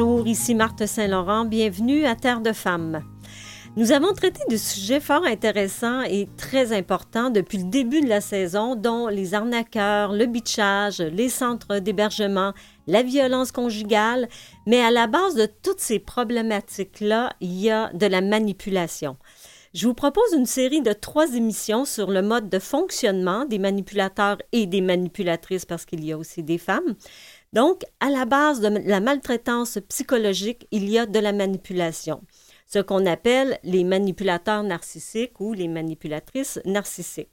Bonjour, ici Marthe Saint-Laurent. Bienvenue à Terre de Femmes. Nous avons traité de sujets fort intéressants et très importants depuis le début de la saison, dont les arnaqueurs, le bitchage, les centres d'hébergement, la violence conjugale. Mais à la base de toutes ces problématiques-là, il y a de la manipulation. Je vous propose une série de trois émissions sur le mode de fonctionnement des manipulateurs et des manipulatrices, parce qu'il y a aussi des femmes. Donc, à la base de la maltraitance psychologique, il y a de la manipulation, ce qu'on appelle les manipulateurs narcissiques ou les manipulatrices narcissiques.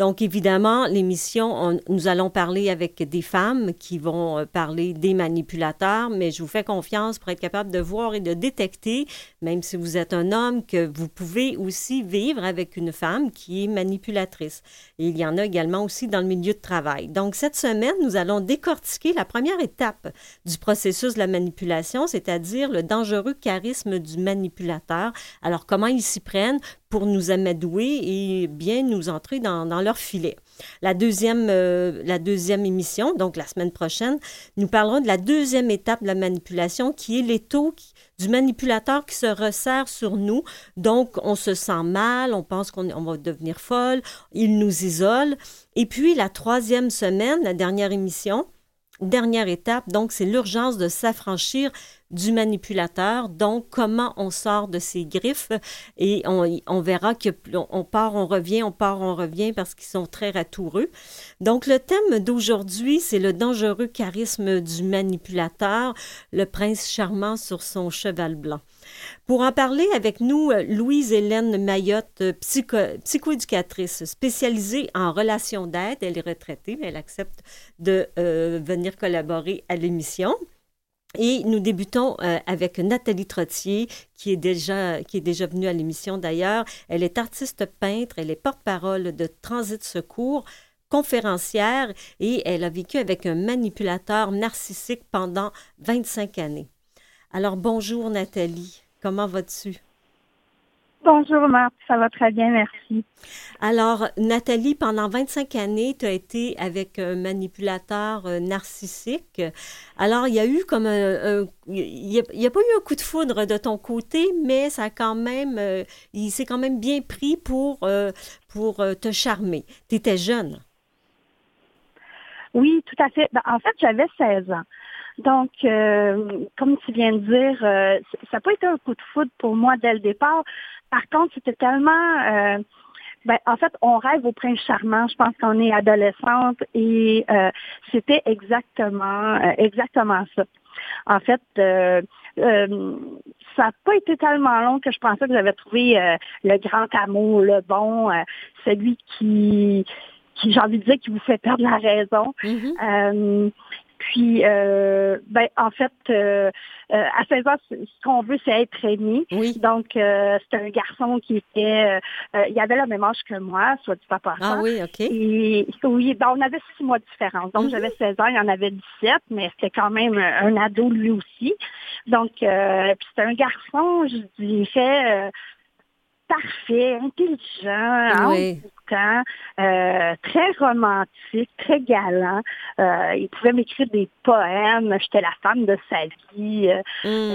Donc, évidemment, l'émission, nous allons parler avec des femmes qui vont euh, parler des manipulateurs, mais je vous fais confiance pour être capable de voir et de détecter, même si vous êtes un homme, que vous pouvez aussi vivre avec une femme qui est manipulatrice. Il y en a également aussi dans le milieu de travail. Donc, cette semaine, nous allons décortiquer la première étape du processus de la manipulation, c'est-à-dire le dangereux charisme du manipulateur. Alors, comment ils s'y prennent? Pour nous amadouer et bien nous entrer dans, leur filet. La deuxième, euh, la deuxième émission, donc la semaine prochaine, nous parlerons de la deuxième étape de la manipulation qui est l'étau du manipulateur qui se resserre sur nous. Donc, on se sent mal, on pense qu'on va devenir folle, il nous isole. Et puis, la troisième semaine, la dernière émission, dernière étape, donc, c'est l'urgence de s'affranchir du manipulateur. Donc, comment on sort de ces griffes et on, verra qu'on part, on revient, on part, on revient parce qu'ils sont très ratoureux. Donc, le thème d'aujourd'hui, c'est le dangereux charisme du manipulateur, le prince charmant sur son cheval blanc. Pour en parler avec nous, Louise-Hélène Mayotte, psycho, psychoéducatrice spécialisée en relations d'aide. Elle est retraitée, mais elle accepte de euh, venir collaborer à l'émission. Et nous débutons euh, avec Nathalie Trottier, qui est déjà, qui est déjà venue à l'émission d'ailleurs. Elle est artiste peintre, elle est porte-parole de Transit Secours, conférencière et elle a vécu avec un manipulateur narcissique pendant 25 années. Alors bonjour Nathalie, comment vas-tu? Bonjour Marthe, ça va très bien, merci. Alors, Nathalie, pendant 25 années, tu as été avec un manipulateur euh, narcissique. Alors, il y a eu comme un... il n'y a, pas eu un coup de foudre de ton côté, mais ça a quand même... Euh, il s'est quand même bien pris pour, euh, pour te charmer. Tu étais jeune. Oui, tout à fait. Ben, en fait, j'avais 16 ans. Donc, comme tu viens de dire, ça n'a pas été un coup de foudre pour moi dès le départ. Par contre, c'était tellement... Euh, ben, en fait, on rêve au prince charmant. Je pense qu'on est adolescente et euh, c'était exactement, euh, exactement ça. En fait, ça n'a pas été tellement long que je pensais que j'avais trouvé le grand amour, le bon, celui qui, qui j'ai envie de dire, qui vous fait perdre la raison. Mm-hmm. Puis, euh, ben, en fait, euh, euh, à 16 ans, ce qu'on veut, c'est être aimé. Oui. Donc, c'était un garçon qui était, il avait le même âge que moi, soit du papa. Ah oui, OK. Et oui, ben, on avait six mois de différence. Donc, mhm. j'avais 16 ans, il en avait 17, mais c'était quand même un ado lui aussi. Donc, puis c'était un garçon, je dirais, parfait, intelligent, oui. Euh, très romantique, très galant. Euh, il pouvait m'écrire des poèmes. J'étais la femme de sa vie. Euh,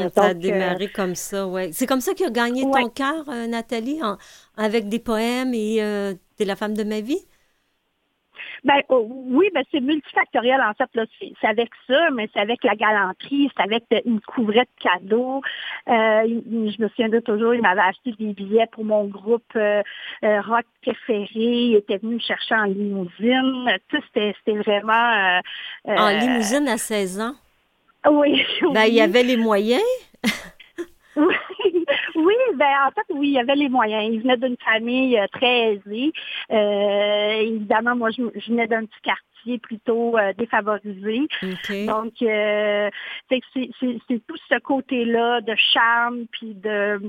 hum, ça a démarré comme ça, ouais. C'est comme ça qu'il a gagné ton cœur, Nathalie, avec des poèmes et T'es la femme de ma vie? Ben oh, oui, ben c'est multifactoriel en fait. C'est avec ça, mais c'est avec la galanterie, c'est avec une couvrette cadeau. Euh, je me souviens de toujours, il m'avait acheté des billets pour mon groupe euh, euh, rock préféré. Il était venu me chercher en limousine. Tu sais, c'était vraiment... en limousine à 16 ans? Oui. Ben, il y avait les moyens. Oui, ben en fait, oui, il y avait les moyens. Il venait d'une famille euh, très aisée. Euh, évidemment, moi, je, venais d'un petit quartier plutôt euh, défavorisé. Donc, c'est tout ce côté-là de charme, puis de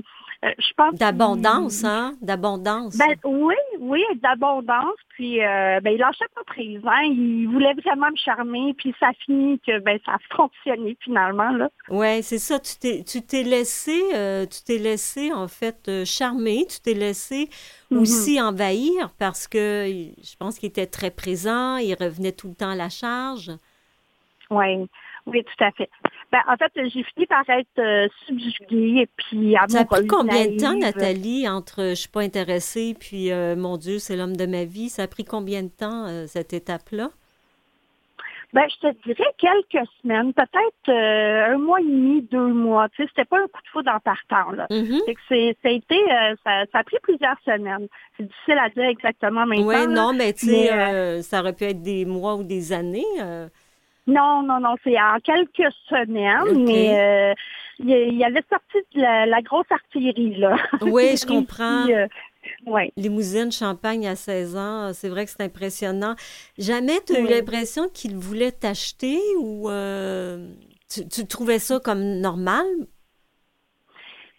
euh, je pense d'abondance, hein, d'abondance. Ben, oui, oui, d'abondance. Puis euh, ben, il lâchait pas prise. Hein. Il voulait vraiment me charmer. Puis ça finit que ben ça a fonctionné finalement là. Ouais, c'est ça. Tu t'es, tu t'es laissé, euh, tu t'es laissé en fait charmer. Tu t'es laissé mm-hmm. aussi envahir parce que je pense qu'il était très présent. Il revenait tout le temps à la charge. Oui, oui, tout à fait. Ben, en fait, j'ai fini par être euh, subjuguée et puis Ça a pris combien de temps, Nathalie, entre je suis pas intéressée puis euh, mon Dieu, c'est l'homme de ma vie? Ça a pris combien de temps, euh, cette étape-là? Ben, je te dirais quelques semaines, peut-être un mois et demi, deux mois. Tu sais, c'était pas un coup de foudre en partant, là. Mm-hmm. C'est ça a été, ça, a pris plusieurs semaines. C'est difficile à dire exactement maintenant. Oui, non, mais tu sais, ça aurait pu être des mois ou des années. Non, non, non, c'est en quelques semaines, mais euh, il y avait sorti de la, grosse artillerie, là. Oui, je comprends. Euh, ouais. Limousine, champagne à 16 ans, c'est vrai que c'est impressionnant. Jamais tu as eu l'impression qu'il voulait t'acheter ou euh, tu, trouvais ça comme normal?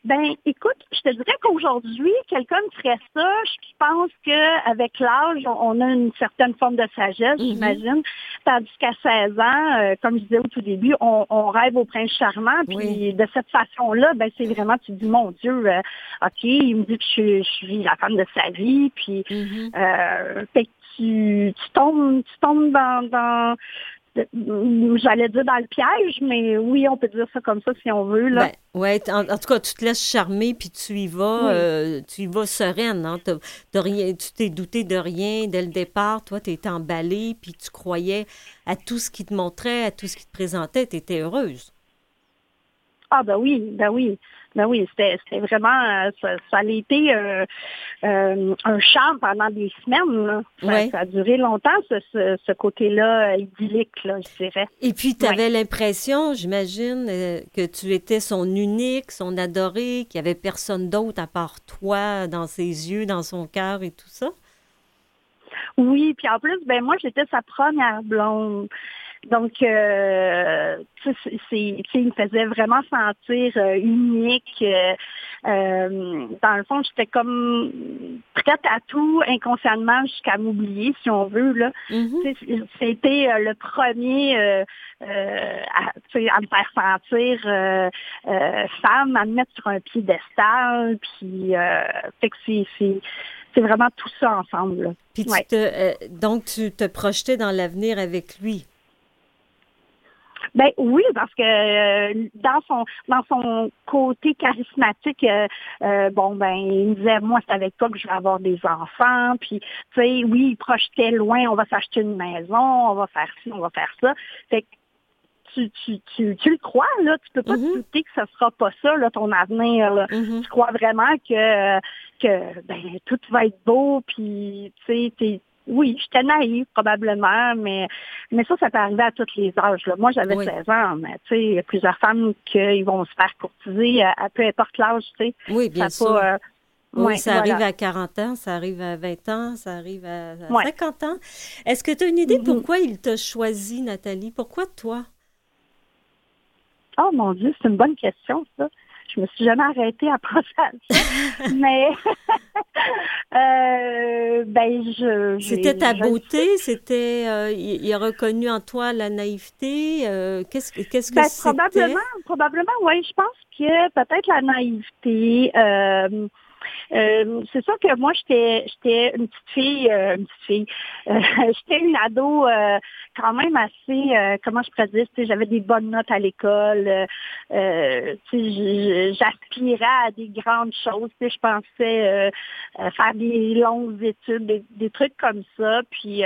Ben, écoute, je te dirais qu'aujourd'hui, quelqu'un ferait ça. Je pense qu'avec l'âge, on a une certaine forme de sagesse, mhm. j'imagine. Tandis qu'à 16 ans, euh, comme je disais au tout début, on, rêve au prince charmant. Puis de cette façon-là, ben c'est vraiment, tu dis, mon Dieu, euh, OK, il me dit que je, suis la femme de sa vie. Puis, mhm. euh, tu, tu tombes, tu tombes dans j'allais dire dans le piège, mais oui, on peut dire ça comme ça si on veut. Là. Ben, ouais, en, tout cas, tu te laisses charmer puis tu y vas, euh, tu y vas sereine. Hein? rien, tu t'es douté de rien dès le départ. Toi, tu étais emballée puis tu croyais à tout ce qui te montrait, à tout ce qui te présentait. Tu étais heureuse. Ah ben oui, ben oui. Ben oui, c'était vraiment, euh, ça, ça, a été euh, euh, un charme pendant des semaines. Ça, a duré longtemps, ce, ce, côté-là idyllique, là, je dirais. Et puis, tu avais l'impression, j'imagine, que tu étais son unique, son adoré, qu'il n'y avait personne d'autre à part toi dans ses yeux, dans son cœur et tout ça? Oui, puis en plus, ben moi, j'étais sa première blonde. Donc, euh, c'est, il me faisait vraiment sentir euh, unique. Euh, euh, dans le fond, j'étais comme prête à tout inconsciemment jusqu'à m'oublier, si on veut. Là. Mm-hmm. C'était le premier à, à, me faire sentir femme, à me mettre sur un piédestal. Puis, fait que c'est, c'est vraiment tout ça ensemble. Puis tu te, donc, tu te projetais dans l'avenir avec lui? Ben oui, parce que euh, dans son dans son côté charismatique, euh, euh, bon ben il me disait moi c'est avec toi que je vais avoir des enfants, puis tu sais oui il projetait loin, on va s'acheter une maison, on va faire ci, on va faire ça. Fait que tu, tu, tu, tu le crois, là, tu peux pas te mm-hmm. douter que ce sera pas ça, là, ton avenir. Là. Mm-hmm. Tu crois vraiment que, que ben, tout va être beau, puis tu sais, oui, j'étais naïve probablement, mais mais ça, ça peut arriver à tous les âges. Là. Moi, j'avais 16 ans, mais tu sais, il y a plusieurs femmes qui vont se faire courtiser à, peu importe l'âge, tu sais. Oui, bien sûr. Euh, oui, ça arrive à 40 ans, ça arrive à 20 ans, ça arrive à, 50 ans. Est-ce que tu as une idée mm-hmm. pourquoi il t'a choisi, Nathalie? Pourquoi toi? Oh mon Dieu, c'est une bonne question, ça. Je me suis jamais arrêtée à penser à ça. Mais euh, ben je. C'était ta beauté, c'était euh, il, a reconnu en toi la naïveté. Euh, qu'est-ce qu'est-ce que ben, probablement, probablement, oui. Je pense que peut-être la naïveté. Euh, euh, c'est sûr que moi, j'étais une petite fille, euh, une petite fille. Euh, j'étais une ado quand même assez, comment je pourrais dire, j'avais des bonnes notes à l'école. j'aspirais à des grandes choses. Je pensais faire des longues études, des, trucs comme ça. Puis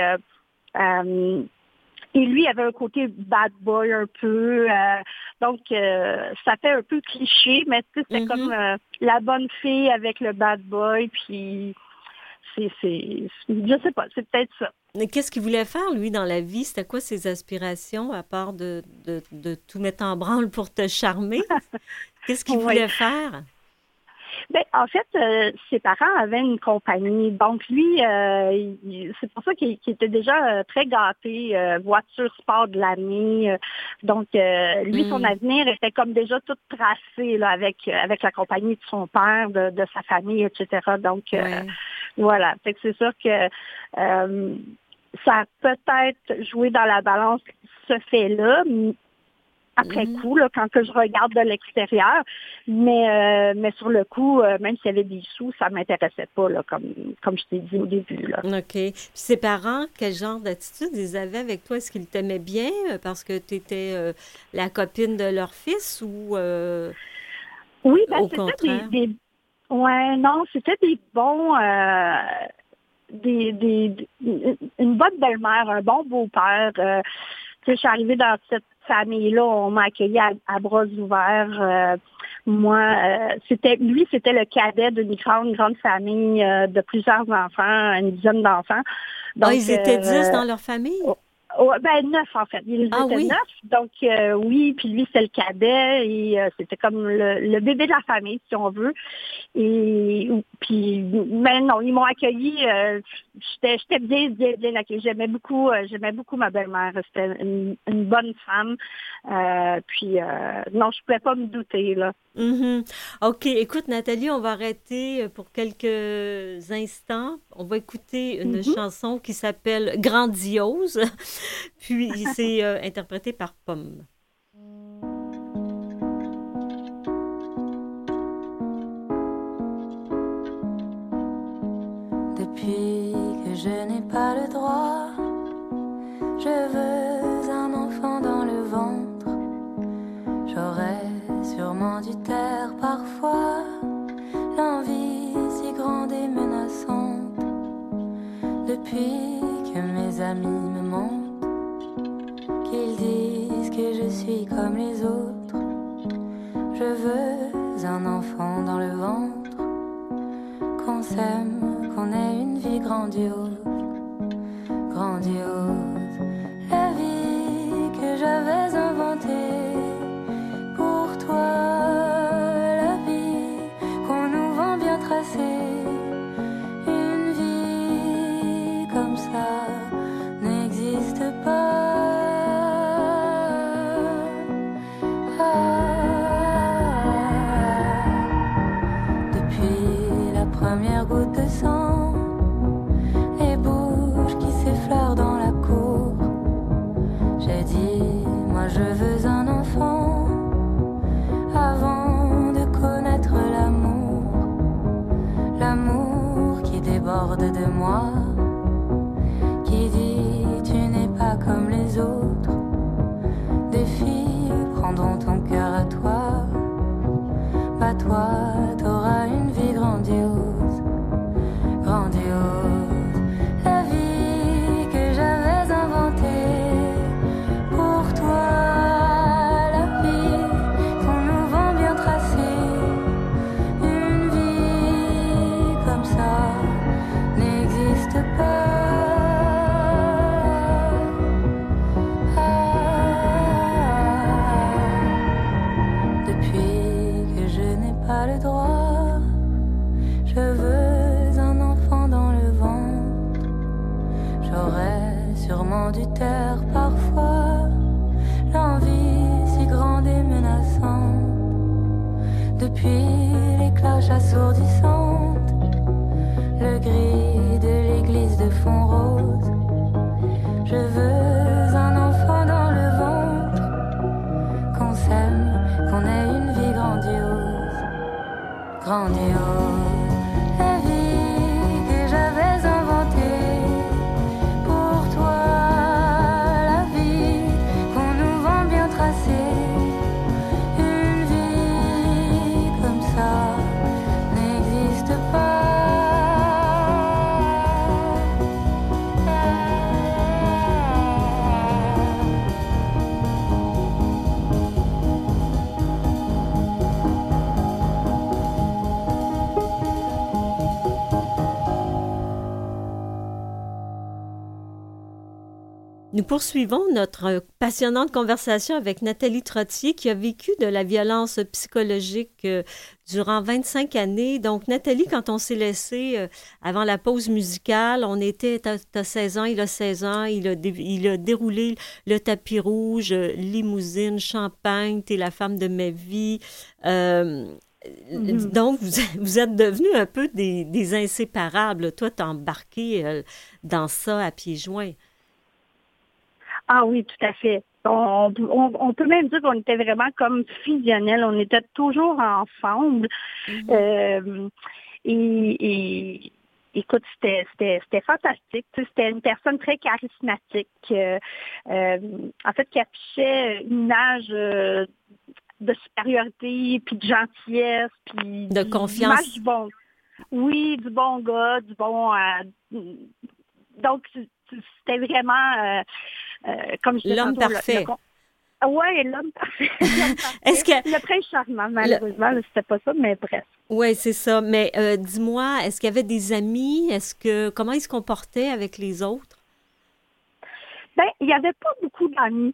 et lui avait un côté bad boy un peu. Euh, donc, euh, ça fait un peu cliché, mais c'est mm-hmm. comme euh, la bonne fille avec le bad boy. Puis, c'est, je sais pas, c'est peut-être ça. Mais qu'est-ce qu'il voulait faire, lui, dans la vie? C'était quoi ses aspirations, à part de, de, de tout mettre en branle pour te charmer? qu'est-ce qu'il voulait faire? Ben, en fait, euh, ses parents avaient une compagnie. Donc, lui, euh, c'est pour ça qu'il était déjà euh, très gâté, voiture sport de l'année. donc, lui, son hmm. avenir était comme déjà tout tracé là, avec, avec la compagnie de son père, de, de sa famille, etc. Donc, voilà. C'est sûr que ça a peut-être joué dans la balance ce fait-là, après mhm. coup, là, quand que je regarde de l'extérieur. Mais, euh, mais sur le coup, euh, même s'il y avait des sous, ça m'intéressait pas, là, comme, comme je t'ai dit au début. Là. OK. Puis ses parents, quel genre d'attitude ils avaient avec toi? Est-ce qu'ils t'aimaient bien parce que tu étais la copine de leur fils ou Oui, ben, c'était des, des, Ouais, non, c'était des bons des, des, une bonne belle-mère, un bon beau-père. Euh, je suis arrivée dans cette famille-là, on m'a accueilli à, bras ouverts. Euh, moi, euh, c'était lui, c'était le cadet d'une grande, grande famille de plusieurs enfants, une dizaine d'enfants. Donc, ils étaient dix dans leur famille? Oh, ben neuf en fait. Il ah, était neuf. Donc euh, oui, puis lui c'est le cadet et euh, c'était comme le, bébé de la famille si on veut. Et puis mais non, ils m'ont accueilli. Euh, j'étais j'étais bien bien, bien accueillie. J'aimais beaucoup j'aimais beaucoup ma belle-mère. C'était une, bonne femme. puis non, je pouvais pas me douter là. Mm-hmm. OK. Écoute, Nathalie, on va arrêter pour quelques instants. On va écouter une mm-hmm. chanson qui s'appelle Grandiose. Puis c'est euh, interprété par Pomme. Depuis que je n'ai pas le droit, je veux un enfant dans le ventre. J'aurais sûrement dû taire parfois l'envie si grande et menaçante. Depuis que mes amis me mentent qu'ils disent que je suis comme les autres. Je veux un enfant dans le ventre, qu'on s'aime, qu'on ait une vie grandiose, grandiose. Nous poursuivons notre passionnante conversation avec Nathalie Trottier qui a vécu de la violence psychologique euh, durant 25 années. Donc, Nathalie, quand on s'est laissé euh, avant la pause musicale, on était, à 16 ans, il a 16 ans, il a, il a déroulé le tapis rouge, euh, limousine, champagne, t'es la femme de ma vie. Mm-hmm. Donc, vous, vous êtes devenus un peu des, des inséparables. Toi, t'es embarqué dans ça à pieds joints. Ah oui, tout à fait. On, on, peut même dire qu'on était vraiment comme fusionnels. On était toujours ensemble. Mm-hmm. euh, et, écoute, c'était fantastique. C'était une personne très charismatique. Euh, euh, en fait, qui affichait une image de supériorité, puis de gentillesse, puis de confiance. Du bon, oui, du bon gars, du bon. donc, c'était vraiment, comme je L'homme parfait. Oui, l'homme parfait. Est-ce que le très charmant, malheureusement, c'était pas ça, mais bref. Oui, c'est ça. Mais euh, dis-moi, est-ce qu'il y avait des amis? Est-ce que comment il se comportait avec les autres? Ben, il n'y avait pas beaucoup d'amis.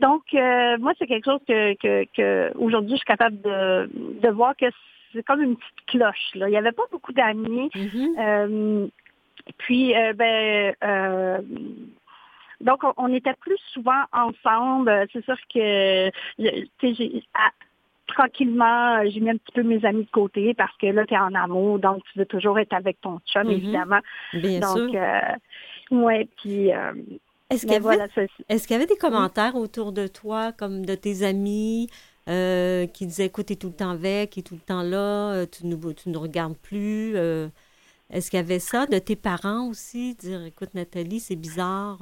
Donc, euh, moi, c'est quelque chose que, que, aujourd'hui, je suis capable de, de voir que c'est comme une petite cloche. Là. Il n'y avait pas beaucoup d'amis. Mm-hmm. Euh, puis, ben, donc, on, était plus souvent ensemble. C'est sûr que j'ai, tranquillement, j'ai mis un petit peu mes amis de côté parce que là, tu es en amour, donc tu veux toujours être avec ton chum, mm-hmm. évidemment. Bien donc, sûr. Euh, ouais, puis. Euh, est-ce qu'il y, est y, avait des commentaires autour de toi, comme de tes amis, euh, qui disaient écoute, tu es tout le temps avec, tu es tout le temps là, tu ne tu nous regardes plus Est-ce qu'il y avait ça de tes parents aussi, dire écoute, Nathalie, c'est bizarre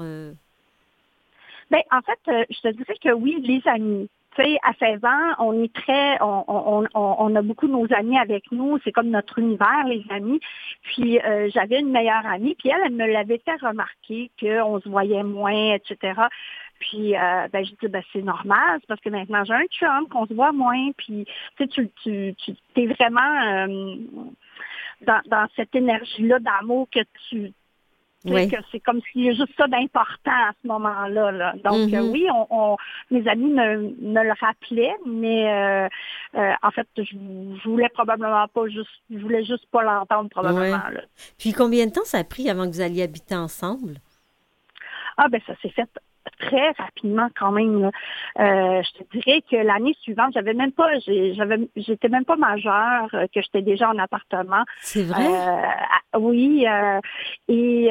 ben, en fait, euh, je te dirais que oui, les amis. Tu sais, à 16 ans, on est très, on, on, on, a beaucoup de nos amis avec nous. C'est comme notre univers, les amis. Puis euh, j'avais une meilleure amie, puis elle, elle me l'avait fait remarquer qu'on se voyait moins, etc. Puis euh, ben, je dis ben c'est normal, parce que maintenant j'ai un chum, qu'on se voit moins, puis tu sais, tu, tu, tu es vraiment dans, dans cette énergie-là d'amour que tu c'est comme s'il y a juste ça d'important à ce moment-là. Donc mm-hmm. oui, on, mes amis me, le rappelaient, mais euh, euh, en fait, je, voulais probablement pas juste, je voulais juste pas l'entendre probablement. Puis combien de temps ça a pris avant que vous alliez habiter ensemble? Ah ben ça s'est fait très rapidement quand même. Euh, je te dirais que l'année suivante, j'avais même pas, j'avais, j'étais même pas majeure, euh, que j'étais déjà en appartement. C'est vrai? Euh, oui. et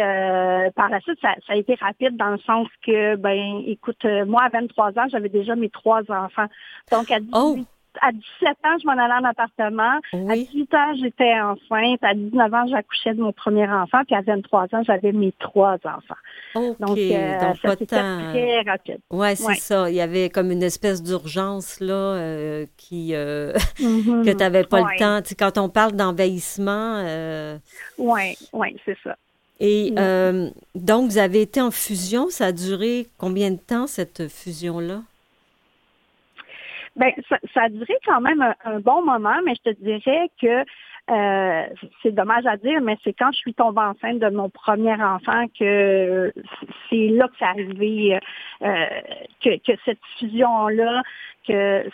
par la suite, ça, a été rapide dans le sens que, ben, écoute, moi à 23 ans, j'avais déjà mes trois enfants. Donc à 18 à 17 ans, je m'en allais en appartement. À 18 ans, j'étais enceinte. À 19 ans, j'accouchais de mon premier enfant. Puis à 23 ans, j'avais mes trois enfants. OK. Donc, euh, ça c'était très rapide. Ouais, c'est ça. Il y avait comme une espèce d'urgence là euh, qui euh, mm-hmm. que tu n'avais pas le temps. quand on parle d'envahissement. Oui, oui, c'est ça. Et donc, vous avez été en fusion. Ça a duré combien de temps, cette fusion-là? Ben, ça, a duré quand même un, bon moment, mais je te dirais que euh, c'est dommage à dire, mais c'est quand je suis tombée enceinte de mon premier enfant que c'est là que c'est arrivé, euh, que, que cette fusion-là, que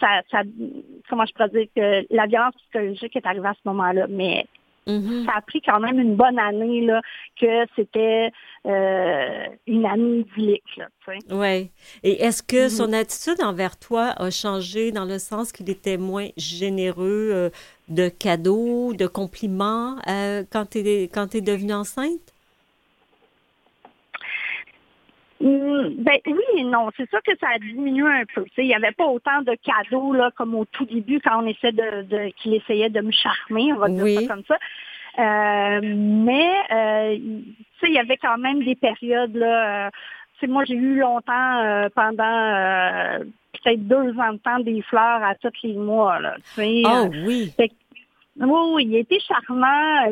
ça, ça, comment je pourrais dire, que la violence psychologique est arrivée à ce moment-là. Mais Mm-hmm. Ça a pris quand même une bonne année là, que c'était euh, une année idyllique. Oui. Et est-ce que mm-hmm. son attitude envers toi a changé dans le sens qu'il était moins généreux euh, de cadeaux, de compliments euh, quand tu es, quand es devenue enceinte? Mm, ben oui non. C'est sûr que ça a diminué un peu. il n'y avait pas autant de cadeaux là, comme au tout début quand on essaie de, qu'il essayait de me charmer, on va dire ça comme ça. Euh, mais euh, il y avait quand même des périodes là. Euh, moi, j'ai eu longtemps pendant peut-être deux ans de temps des fleurs à tous les mois. Là, oh oui. oui, il était charmant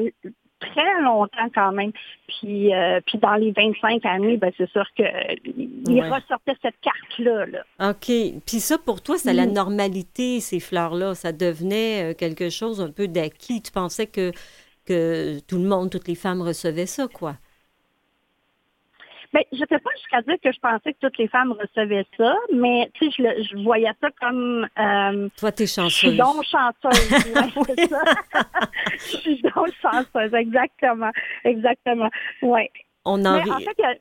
très longtemps quand même. Puis, euh, puis dans les 25 années, ben, c'est sûr qu'il il ressortait cette carte-là. Là. OK. Puis ça, pour toi, c'est la mm. normalité, ces fleurs-là. Ça devenait euh, quelque chose un peu d'acquis. Tu pensais que, que tout le monde, toutes les femmes recevaient ça, quoi? Ben, je ne sais pas jusqu'à dire que je pensais que toutes les femmes recevaient ça, mais tu sais, je, je voyais ça comme. Euh, Toi, t'es chanceuse. Je suis donc chanceuse. c'est ça. je suis donc chanceuse, exactement, exactement. Ouais. On en, mais en fait,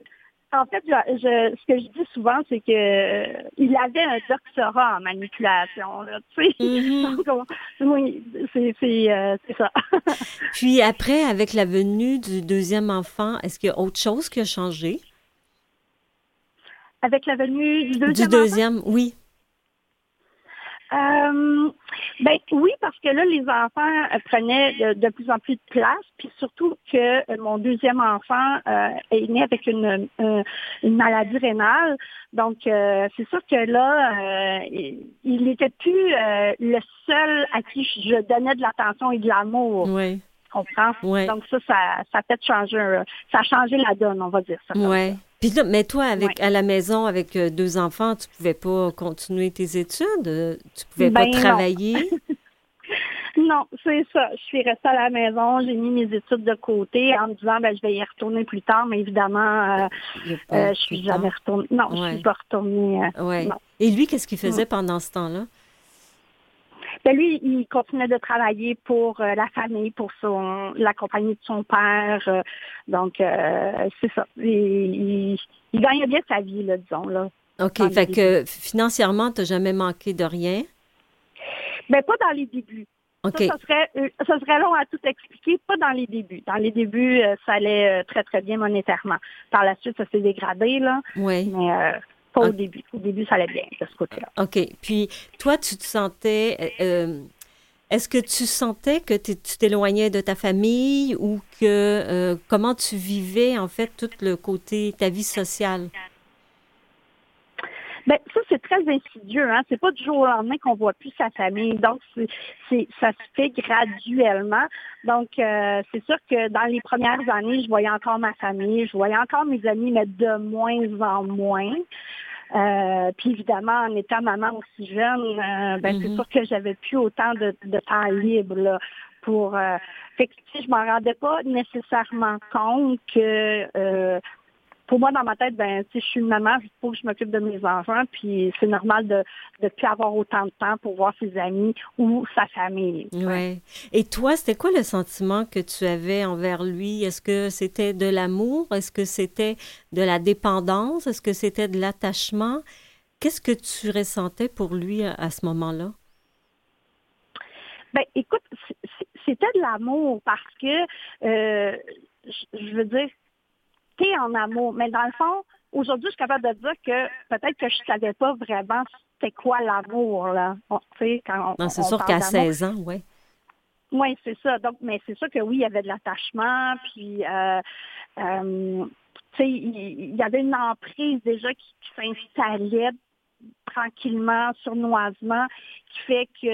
en fait, je, ce que je dis souvent, c'est que euh, il avait un doctorat en manipulation. Là, tu sais. Mm-hmm. oui, euh, c'est ça. Puis après, avec la venue du deuxième enfant, est-ce qu'il y a autre chose qui a changé? Avec la venue du deuxième. Du deuxième, oui. Euh, ben oui, parce que là, les enfants euh, prenaient de, plus en plus de place, puis surtout que euh, mon deuxième enfant est né avec une, une maladie rénale. Donc, c'est sûr que là, il n'était plus le seul à qui je donnais de l'attention et de l'amour. Oui. Comprends? Oui. Donc ça, ça, ça a peut-être changé, ça a changé la donne, on va dire ça. Oui. Puis là, mais toi, avec à la maison avec euh, deux enfants, tu pouvais pas continuer tes études? Euh, tu pouvais pas ben, travailler? Non, c'est ça. Je suis restée à la maison, j'ai mis mes études de côté en me disant ben je vais y retourner plus tard, mais évidemment, euh, euh je suis jamais retournée. Non, je suis pas retournée. ouais. Et lui, qu'est-ce qu'il faisait pendant ce temps-là? Ben lui, il continuait de travailler pour euh, la famille, pour son la compagnie de son père. Euh, donc, euh, c'est ça. Il, gagnait bien sa vie, là, disons. Là, OK. Fait que financièrement, tu n'as jamais manqué de rien? Ben, pas dans les débuts. Ça, serait, ça serait long à tout expliquer, pas dans les débuts. Dans les débuts, ça allait très, très bien monétairement. Par la suite, ça s'est dégradé, là. Oui. Mais pas au début. Au début, ça allait bien de ce côté-là. OK. Puis, toi, tu te sentais. Euh, euh, est-ce que tu sentais que tu t'éloignais de ta famille ou que. Euh, comment tu vivais, en fait, tout le côté, ta vie sociale? Bien, ça, c'est très insidieux. Hein? C'est pas du jour au lendemain qu'on voit plus sa famille. Donc, c'est, ça se fait graduellement. Donc, c'est sûr que dans les premières années, je voyais encore ma famille, je voyais encore mes amis, mais de moins en moins. Euh, puis évidemment, en étant maman aussi jeune, euh, ben, c'est mhm. sûr que j'avais plus autant de, temps libre là, pour. Euh, fait que, je m'en rendais pas nécessairement compte que euh, pour moi, dans ma tête, ben, si je suis une maman, il faut que je m'occupe de mes enfants, puis c'est normal de ne plus avoir autant de temps pour voir ses amis ou sa famille. Ouais. Et toi, c'était quoi le sentiment que tu avais envers lui? Est-ce que c'était de l'amour? Est-ce que c'était de la dépendance? Est-ce que c'était de l'attachement? Qu'est-ce que tu ressentais pour lui à, ce moment-là? Ben, écoute, c'était de l'amour parce que, euh, je veux dire, en amour. Mais dans le fond, aujourd'hui, je suis capable de dire que peut-être que je ne savais pas vraiment c'était quoi l'amour, là. c'est sûr qu'à 16 ans, oui. Oui, c'est ça. Donc, mais c'est sûr que oui, il y avait de l'attachement, puis euh, euh, il y, avait une emprise déjà qui s'installait tranquillement, sournoisement, qui fait que,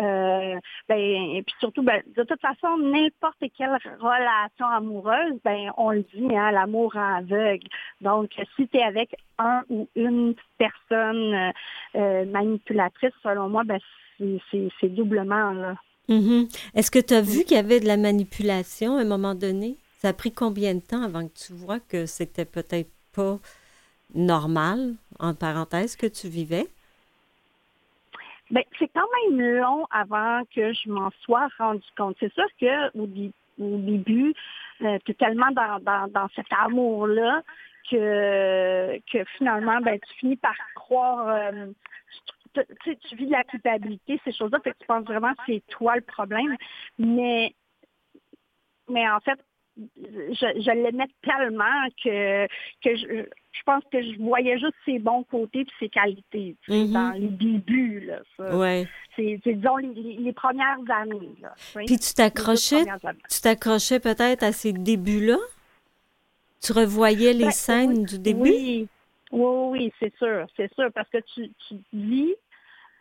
euh, ben, et puis surtout, ben, de toute façon, n'importe quelle relation amoureuse, ben, on le dit, hein, l'amour aveugle. Donc, si tu es avec un ou une personne euh, euh, manipulatrice, selon moi, ben, c'est doublement, là. Mm-hmm. Est-ce que tu as vu qu'il y avait de la manipulation à un moment donné? Ça a pris combien de temps avant que tu vois que c'était peut-être pas normal, en parenthèse, que tu vivais? Bien, c'est quand même long avant que je m'en sois rendu compte. C'est sûr qu'au au début, euh, tu es tellement dans, cet amour-là que, que finalement, ben, tu finis par croire, euh, tu, vis de la culpabilité, ces choses-là, tu penses vraiment que c'est toi le problème. Mais, mais en fait, je, je l'aimais tellement que, que je, je pense que je voyais juste ses bons côtés et ses qualités mm-hmm. dans les débuts. Là, C'est, disons, les, premières années. Là, puis tu t'accrochais, tu t'accrochais peut-être à ces débuts-là? Tu revoyais les ben, scènes du début? Oui, oui, oui, c'est sûr, c'est sûr, parce que tu, tu dis,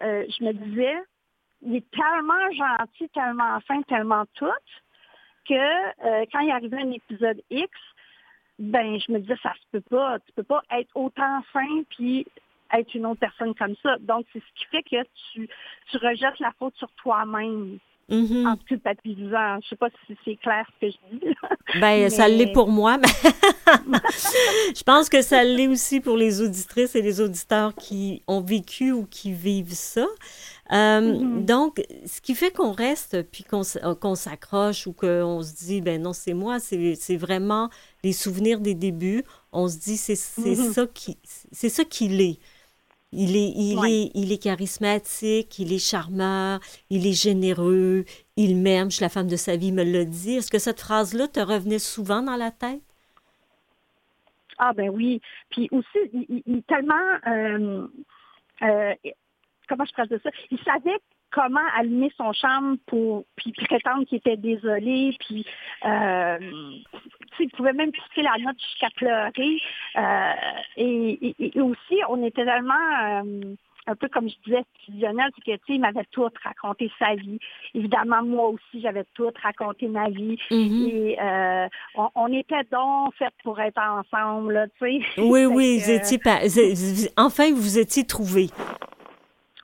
euh, je me disais, il est tellement gentil, tellement fin, tellement tout, que euh, quand il arrivait un épisode X, ben je me disais ça se peut pas, tu peux pas être autant fin puis être une autre personne comme ça. Donc c'est ce qui fait que tu tu rejettes la faute sur toi-même. Mm-hmm. En culpabilisant. Je sais pas si c'est clair ce que je dis. Ben, ça l'est pour moi, mais je pense que ça l'est aussi pour les auditrices et les auditeurs qui ont vécu ou qui vivent ça. Euh, mm-hmm. Donc, ce qui fait qu'on reste, puis qu'on euh, s'accroche ou qu'on se dit, ben non, c'est moi, c'est vraiment les souvenirs des débuts. On se dit, c'est mm-hmm. ça qui, c'est ça qu'il est. Il est, il, est, il est charismatique, il est charmeur, il est généreux, il m'aime, je suis la femme de sa vie, me l'a dit. Est-ce que cette phrase-là te revenait souvent dans la tête? Ah ben oui. Puis aussi, il, il, tellement euh, euh, comment je dire ça? Il savait comment allumer son chambre pour puis, prétendre qu'il était désolé, puis euh, il pouvait même pousser la note jusqu'à pleurer. Euh, et, aussi, on était tellement euh, un peu comme je disais, fusionnel, c'est que, il m'avait tout raconté sa vie. Évidemment, moi aussi, j'avais tout raconté ma vie. Mm-hmm. Et euh, on, était donc fait pour être ensemble, tu sais. Oui, oui, vous étiez enfin, vous vous étiez trouvés.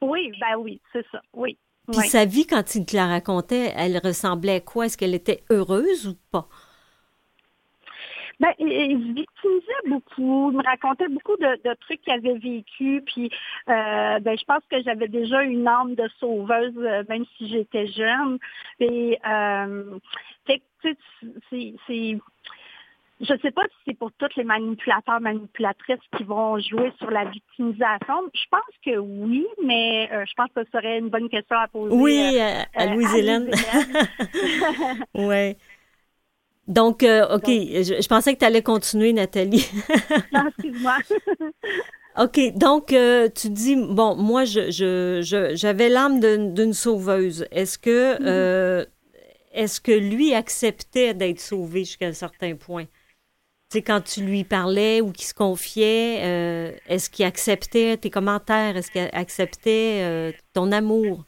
Oui, ben oui, c'est ça, oui. Puis sa vie, quand il te la racontait, elle ressemblait à quoi? Est-ce qu'elle était heureuse ou pas? Ben, il victimisait beaucoup, il me racontait beaucoup de, trucs qu'il avait vécu, puis euh, ben, je pense que j'avais déjà une âme de sauveuse, euh, même si j'étais jeune. Et euh, c'est je ne sais pas si c'est pour tous les manipulateurs, manipulatrices qui vont jouer sur la victimisation. Je pense que oui, mais je pense que ce serait une bonne question à poser. Oui, à Louise-Hélène. oui. Donc, euh, OK, je, pensais que tu allais continuer, Nathalie. non, excuse-moi. OK, donc euh, tu dis, bon, moi, je, je, j'avais l'âme d'une sauveuse. Est-ce que, mm-hmm. euh, est-ce que lui acceptait d'être sauvé jusqu'à un certain point? Tu sais, quand tu lui parlais ou qu'il se confiait, est-ce qu'il acceptait tes commentaires? Est-ce qu'il acceptait ton amour?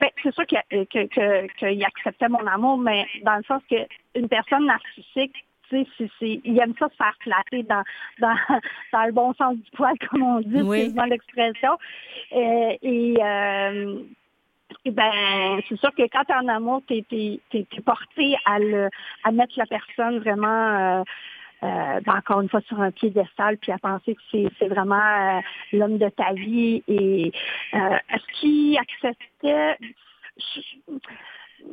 Ben, c'est sûr qu'il que, acceptait mon amour, mais dans le sens qu'une personne narcissique, tu sais, il aime ça se faire flatter dans, dans, dans le bon sens du poil, comme on dit, c'est dans l'expression. Euh, et, euh, et ben, c'est sûr que quand tu es en amour, tu es, porté à, le, à mettre la personne vraiment euh, euh, ben, encore une fois sur un piédestal, puis à penser que c'est vraiment euh, l'homme de ta vie. Et euh, est-ce qu'il acceptait?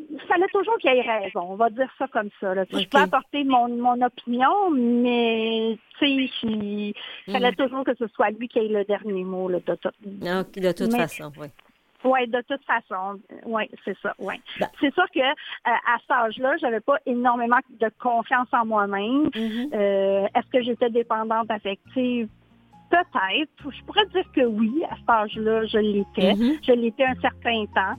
Il fallait toujours qu'il ait raison, on va dire ça comme ça. Je peux apporter mon, mon opinion, mais il fallait mm. toujours que ce soit lui qui ait le dernier mot. Là, de, de toute façon, oui. Oui, de toute façon. Oui, c'est ça. Ouais. Ben. C'est sûr que euh, à cet âge-là, j'avais pas énormément de confiance en moi-même. Mm-hmm. Euh, est-ce que j'étais dépendante affective? Peut-être. Je pourrais dire que oui, à cet âge-là, je l'étais. Mm-hmm. Je l'étais un certain temps.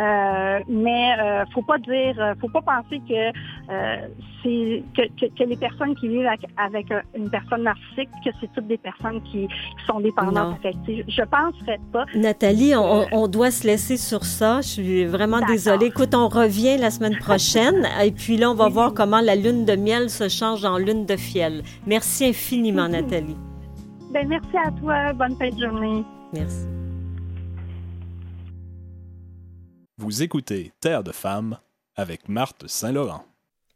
Euh, mais euh, faut pas dire, euh, faut pas penser que euh, c'est que, les personnes qui vivent avec, une personne narcissique, que c'est toutes des personnes qui, sont dépendantes affectives. Je penserais pas. Nathalie, on, doit se laisser sur ça. Je suis vraiment désolée. Écoute, on revient la semaine prochaine et puis là, on va voir comment la lune de miel se change en lune de fiel. Merci infiniment, Nathalie. Ben, merci à toi. Bonne fin de journée. Merci. Vous écoutez Terre de femmes avec Marthe Saint-Laurent.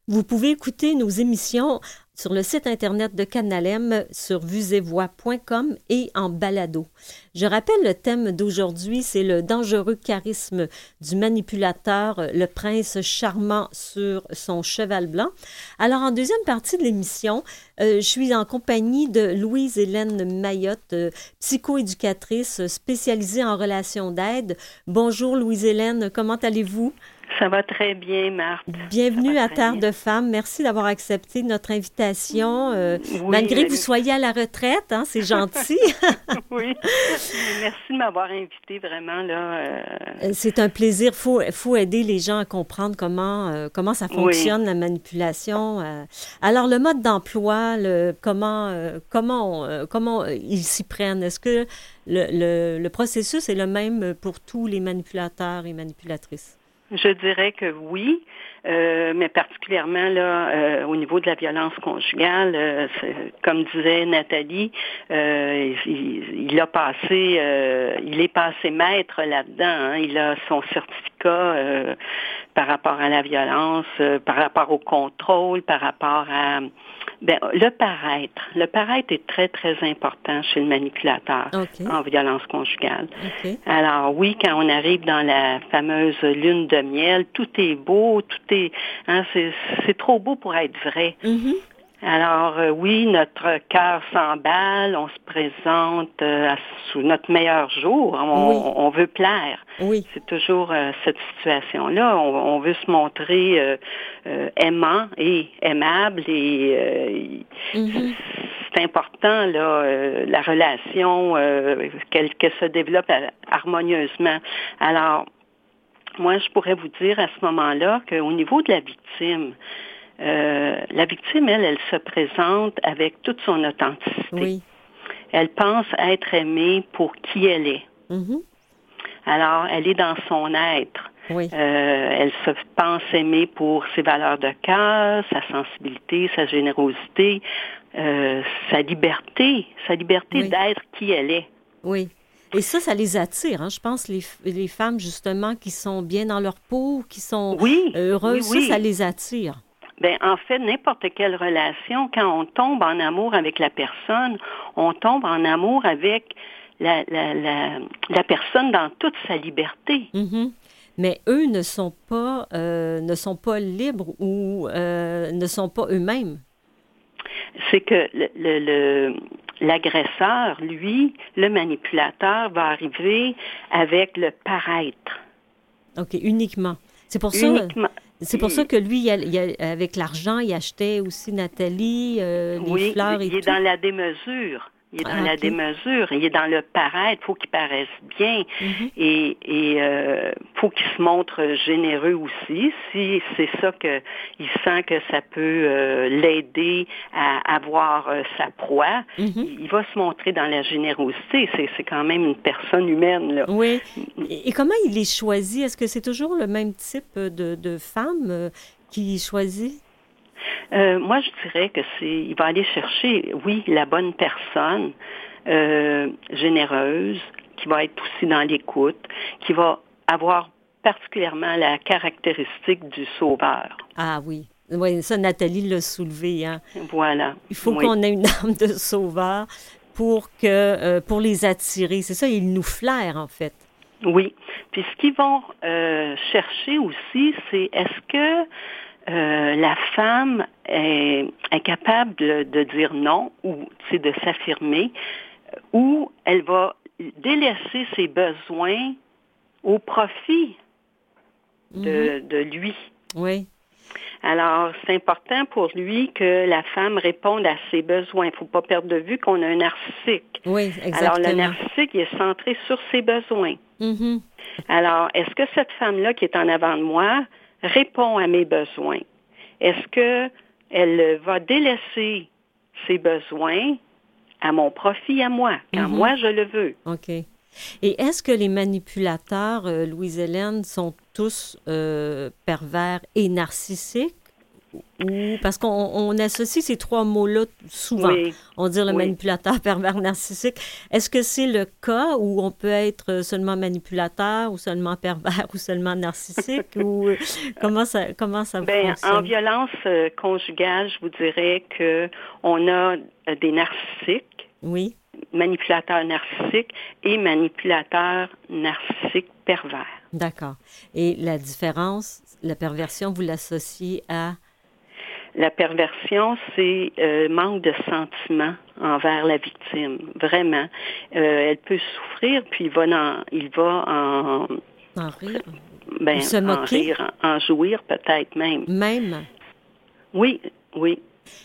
Vous pouvez écouter nos émissions sur le site internet de Canalem sur vuesetvoix.com et en balado. Je rappelle le thème d'aujourd'hui, c'est le dangereux charisme du manipulateur, le prince charmant sur son cheval blanc. Alors en deuxième partie de l'émission, euh, je suis en compagnie de Louise-Hélène Mayotte, euh, psychoéducatrice spécialisée en relations d'aide. Bonjour Louise-Hélène, comment allez-vous? Ça va très bien, Marthe. Bienvenue à Terre de Femmes. Merci d'avoir accepté notre invitation. Euh, malgré que vous soyez à la retraite, hein, c'est gentil. oui. Merci de m'avoir invité vraiment. là. Euh. Euh, c'est un plaisir. Il faut, faut aider les gens à comprendre comment, comment ça fonctionne, la manipulation. Alors, le mode d'emploi, le, comment, comment, comment ils s'y prennent? Est-ce que le, le, le processus est le même pour tous les manipulateurs et manipulatrices? Je dirais que oui, euh, mais particulièrement là euh, au niveau de la violence conjugale, euh, comme disait Nathalie, il, a passé, il est passé maître là-dedans. Hein. il a son certificat par rapport à la violence, par rapport au contrôle, par rapport à ben, le paraître. Le paraître est très, très important chez le manipulateur en violence conjugale. Alors oui, quand on arrive dans la fameuse lune de miel, tout est beau, tout est... Hein, c'est trop beau pour être vrai. Mm-hmm. Alors euh, oui, notre cœur s'emballe, on se présente euh, sous notre meilleur jour, on, veut plaire. Oui. C'est toujours euh, cette situation-là. On, veut se montrer aimant et aimable et mm-hmm. c'est important là, la relation qu'elle se développe harmonieusement. Alors moi, je pourrais vous dire à ce moment-là qu'au niveau de la victime, euh, la victime, elle, elle se présente avec toute son authenticité. Oui. Elle pense être aimée pour qui elle est. Mm-hmm. Alors, elle est dans son être. Oui. Euh, elle se pense aimée pour ses valeurs de cœur, sa sensibilité, sa générosité, euh, sa liberté, sa liberté d'être qui elle est. Oui. Et ça, ça les attire. Hein? Je pense les, les femmes, justement, qui sont bien dans leur peau, qui sont heureuses, ça, ça les attire. Ben, en fait, n'importe quelle relation, quand on tombe en amour avec la personne, on tombe en amour avec la, la, la, la personne dans toute sa liberté. Mm-hmm. Mais eux ne sont pas, euh, ne sont pas libres ou euh, ne sont pas eux-mêmes. C'est que le, le, l'agresseur, lui, le manipulateur, va arriver avec le paraître. OK, uniquement. C'est pour ça. C'est pour ça que lui, avec l'argent, il achetait aussi Nathalie, euh, les fleurs et il est dans la démesure. Il est dans ah, la démesure, il est dans le paraître, il faut qu'il paraisse bien mhm. et il euh, faut qu'il se montre généreux aussi. Si c'est ça qu'il sent que ça peut euh, l'aider à avoir euh, sa proie, mhm. il, va se montrer dans la générosité. C'est quand même une personne humaine. Là. Oui. Et, comment il est choisi? Est-ce que c'est toujours le même type de, de femme qui choisit? Euh, moi, je dirais que c'est, il va aller chercher, oui, la bonne personne, euh, généreuse, qui va être aussi dans l'écoute, qui va avoir particulièrement la caractéristique du sauveur. Ah oui. Oui, ça, Nathalie l'a soulevé. Hein? Voilà. Il faut qu'on ait une âme de sauveur pour que euh, pour les attirer. C'est ça, ils nous flairent, en fait. Oui. Puis ce qu'ils vont chercher aussi, c'est est-ce que euh, la femme est incapable de dire non ou de s'affirmer, ou elle va délaisser ses besoins au profit de, mhm. de lui. Oui. Alors, c'est important pour lui que la femme réponde à ses besoins. Il ne faut pas perdre de vue qu'on a un narcissique. Oui, exactement. Alors, le narcissique, il est centré sur ses besoins. Mhm. Alors, est-ce que cette femme-là qui est en avant de moi, répond à mes besoins? Est-ce qu'elle va délaisser ses besoins à mon profit à moi, quand mhm. moi je le veux? OK. Et est-ce que les manipulateurs, euh, Louise-Hélène, sont tous euh, pervers et narcissiques? Parce qu'on associe ces trois mots-là souvent. On dit le manipulateur pervers narcissique. Est-ce que c'est le cas où on peut être seulement manipulateur ou seulement pervers ou seulement narcissique? Ou euh, comment ça comment ça ben, fonctionne? En violence euh, conjugale, je vous dirais que on a euh, des narcissiques. Oui. Manipulateurs narcissiques et manipulateurs narcissiques pervers. D'accord. Et la différence, la perversion, vous l'associez à la perversion, c'est euh, manque de sentiment envers la victime. Vraiment, euh, elle peut souffrir, puis il va en, il va en, en rire, ben, se moquer, en, rire, en jouir peut-être même. Même? Oui, oui.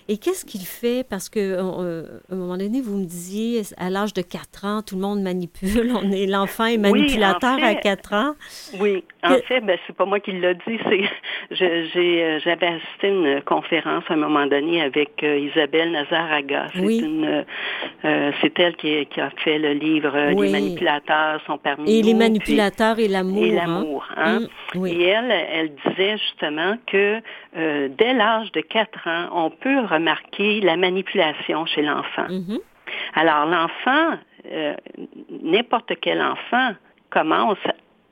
Et qu'est-ce qu'il fait? Parce que euh, à un moment donné, vous me disiez, à l'âge de 4 ans, tout le monde manipule. On est l'enfant est manipulateur à 4 ans. Oui, en fait, ben, c'est pas moi qui l'a dit. C'est euh, j'avais assisté à une conférence à un moment donné avec euh, Isabelle Nazaraga. C'est oui. c'est elle qui, qui, a fait le livre Les manipulateurs sont parmi et les manipulateurs et l'amour. Et hein. l'amour. Hein? Mm, et elle, elle disait justement que dès l'âge de 4 ans, on peut remarquer la manipulation chez l'enfant. Mm-hmm. Alors l'enfant, euh, n'importe quel enfant commence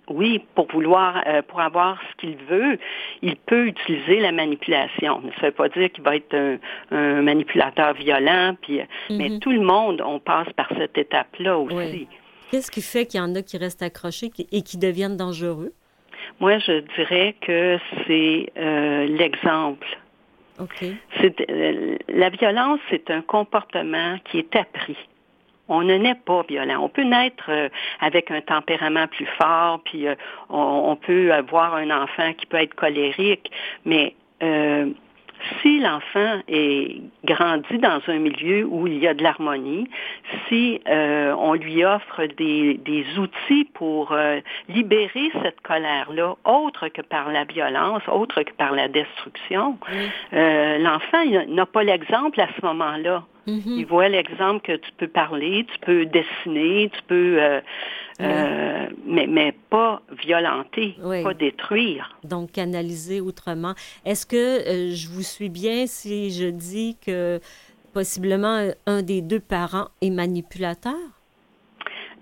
oui, pour vouloir, euh, pour avoir ce qu'il veut, il peut utiliser la manipulation. Ça ne veut pas dire qu'il va être un, manipulateur violent, puis, mais mm-hmm. tout le monde, on passe par cette étape-là aussi. Qu'est-ce qui fait qu'il y en a qui restent accrochés et qui deviennent dangereux? Moi, je dirais que c'est euh, l'exemple OK. C'est, la violence, c'est un comportement qui est appris. On ne naît pas violent. On peut naître avec un tempérament plus fort, puis on, peut avoir un enfant qui peut être colérique, mais si l'enfant est grandi dans un milieu où il y a de l'harmonie, si euh, on lui offre des, outils pour euh, libérer cette colère-là, autre que par la violence, autre que par la destruction, euh, l'enfant n'a pas l'exemple à ce moment-là. Mm-hmm. Il voit l'exemple que tu peux parler, tu peux dessiner, tu peux, euh, euh, mais, mais pas violenter, pas détruire. Donc, canaliser autrement. Est-ce que euh, je vous suis bien si je dis que possiblement un des deux parents est manipulateur?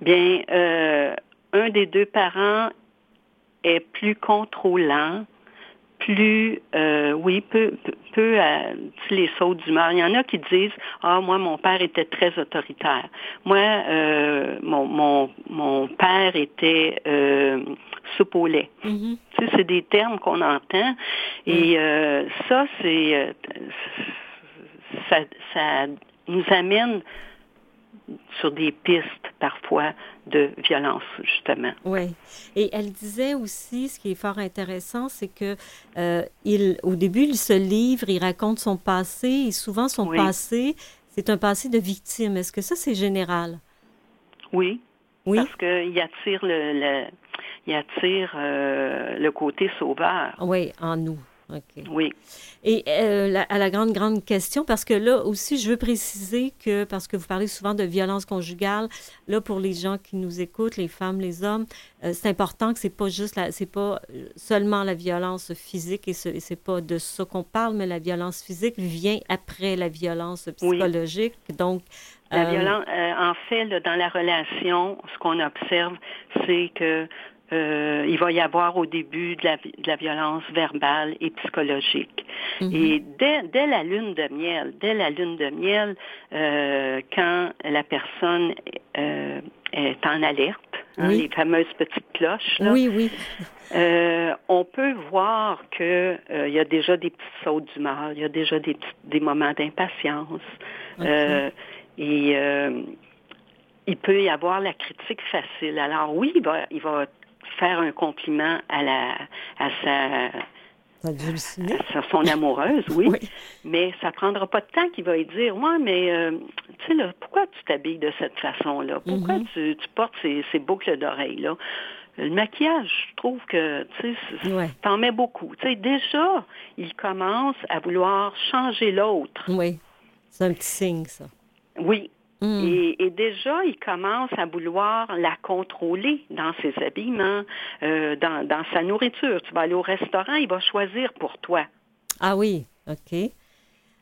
Bien, un des deux parents est plus contrôlant, plus, euh, oui, peu, peu, euh, les sauts d'humeur. Il y en a qui disent, ah, moi, mon père était très autoritaire. Moi, euh, mon, mon, mon père était euh, soupe au lait. Mm-hmm. Tu sais, c'est des termes qu'on entend. Et euh, ça, c'est, ça, ça nous amène sur des pistes parfois de violence, justement. Oui. Et elle disait aussi, ce qui est fort intéressant, c'est que euh, il, au début, il se livre, il raconte son passé, et souvent son passé, c'est un passé de victime. Est-ce que ça, c'est général? Oui. Oui? Parce qu'il attire le, le, il attire euh, le côté sauveur. Oui, en nous. Oui. Et euh, à la grande, grande question, parce que là aussi, je veux préciser que, parce que vous parlez souvent de violence conjugale, là, pour les gens qui nous écoutent, les femmes, les hommes, euh, c'est important que c'est pas juste, c'est pas euh, seulement la violence physique, et c'est pas de ça qu'on parle, mais la violence physique vient après la violence psychologique. Donc, la violence, en fait, dans la relation, ce qu'on observe, c'est que euh, il va y avoir au début de la, de la violence verbale et psychologique. Mhm. Et dès, dès, la lune de miel, dès la lune de miel, euh, quand la personne euh, est en alerte, hein, les fameuses petites cloches, là, oui, oui. On peut voir que il y a déjà des petites sautes d'humeur, il y a déjà des, des moments d'impatience. et il peut y avoir la critique facile. Alors oui, il va, il va faire un compliment à la à sa à son amoureuse, oui. Mais ça prendra pas de temps qu'il va lui dire, moi, mais euh, tu sais là, pourquoi tu t'habilles de cette façon-là? Pourquoi mm-hmm. tu, tu, portes ces, ces boucles d'oreilles là le maquillage, je trouve que tu sais, t'en mets beaucoup. Tu sais, déjà, il commence à vouloir changer l'autre. Oui, c'est un petit signe, ça. Oui, Mm. Et, déjà, il commence à vouloir la contrôler dans ses habillements, euh, dans, dans, sa nourriture. Tu vas aller au restaurant, il va choisir pour toi. Ah oui, OK.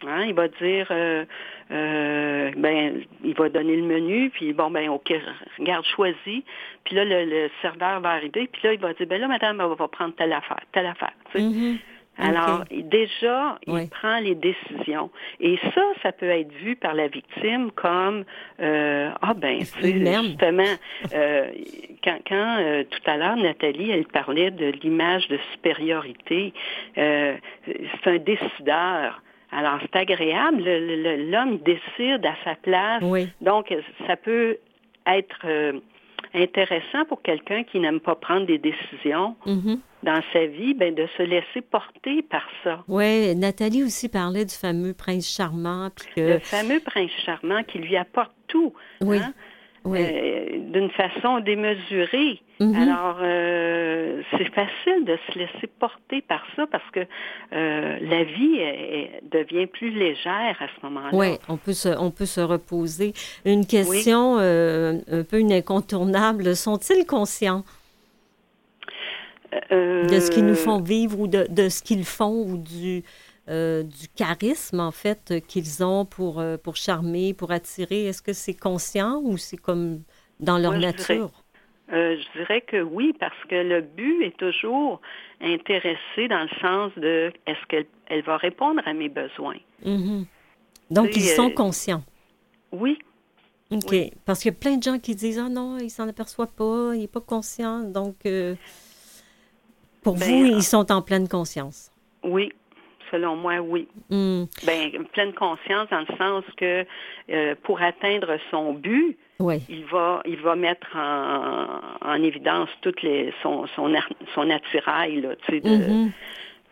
Hein, il va dire, euh, euh, ben, il va donner le menu, puis bon, ben, ok, regarde, choisis. Puis là, le, serveur va arriver, puis là, il va dire, ben là, madame, on va prendre telle affaire, telle affaire. Tu alors, déjà, il prend les décisions. Et ça, ça peut être vu par la victime comme euh, ah ben, c'est justement euh, quand, quand euh, tout à l'heure Nathalie, elle parlait de l'image de supériorité. Euh, c'est un décideur. Alors, c'est agréable. L'homme décide à sa place. Donc, ça peut être intéressant pour quelqu'un qui n'aime pas prendre des décisions mm-hmm. dans sa vie, ben, de se laisser porter par ça. Oui, Nathalie aussi parlait du fameux prince charmant. Le fameux prince charmant qui lui apporte tout. Oui. Hein? Euh, d'une façon démesurée. Mhm. Alors, euh, c'est facile de se laisser porter par ça parce que euh, la vie devient plus légère à ce moment-là. Oui, on peut se, on peut se reposer. Une question un peu une incontournable. Sont-ils conscients? De ce qu'ils nous font vivre ou de, de ce qu'ils font ou du euh, du charisme, en fait, qu'ils ont pour, euh, pour charmer, pour attirer? Est-ce que c'est conscient ou c'est comme dans leur nature? Euh, je dirais que oui, parce que le but est toujours intéressé dans le sens de est-ce qu'elle elle va répondre à mes besoins? Mm-hmm. Donc, ils sont conscients. Oui. OK. Parce qu'il y a plein de gens qui disent Ah non, il s'en aperçoit pas, il n'est pas conscient. Donc, pour ben, vous, ils sont en pleine conscience. Oui, selon moi, oui. Hmm. Ben, pleine conscience dans le sens que euh, pour atteindre son but, Oui. il va, il va mettre en, en évidence toutes les, son, son, son attirail, là, tu sais, de,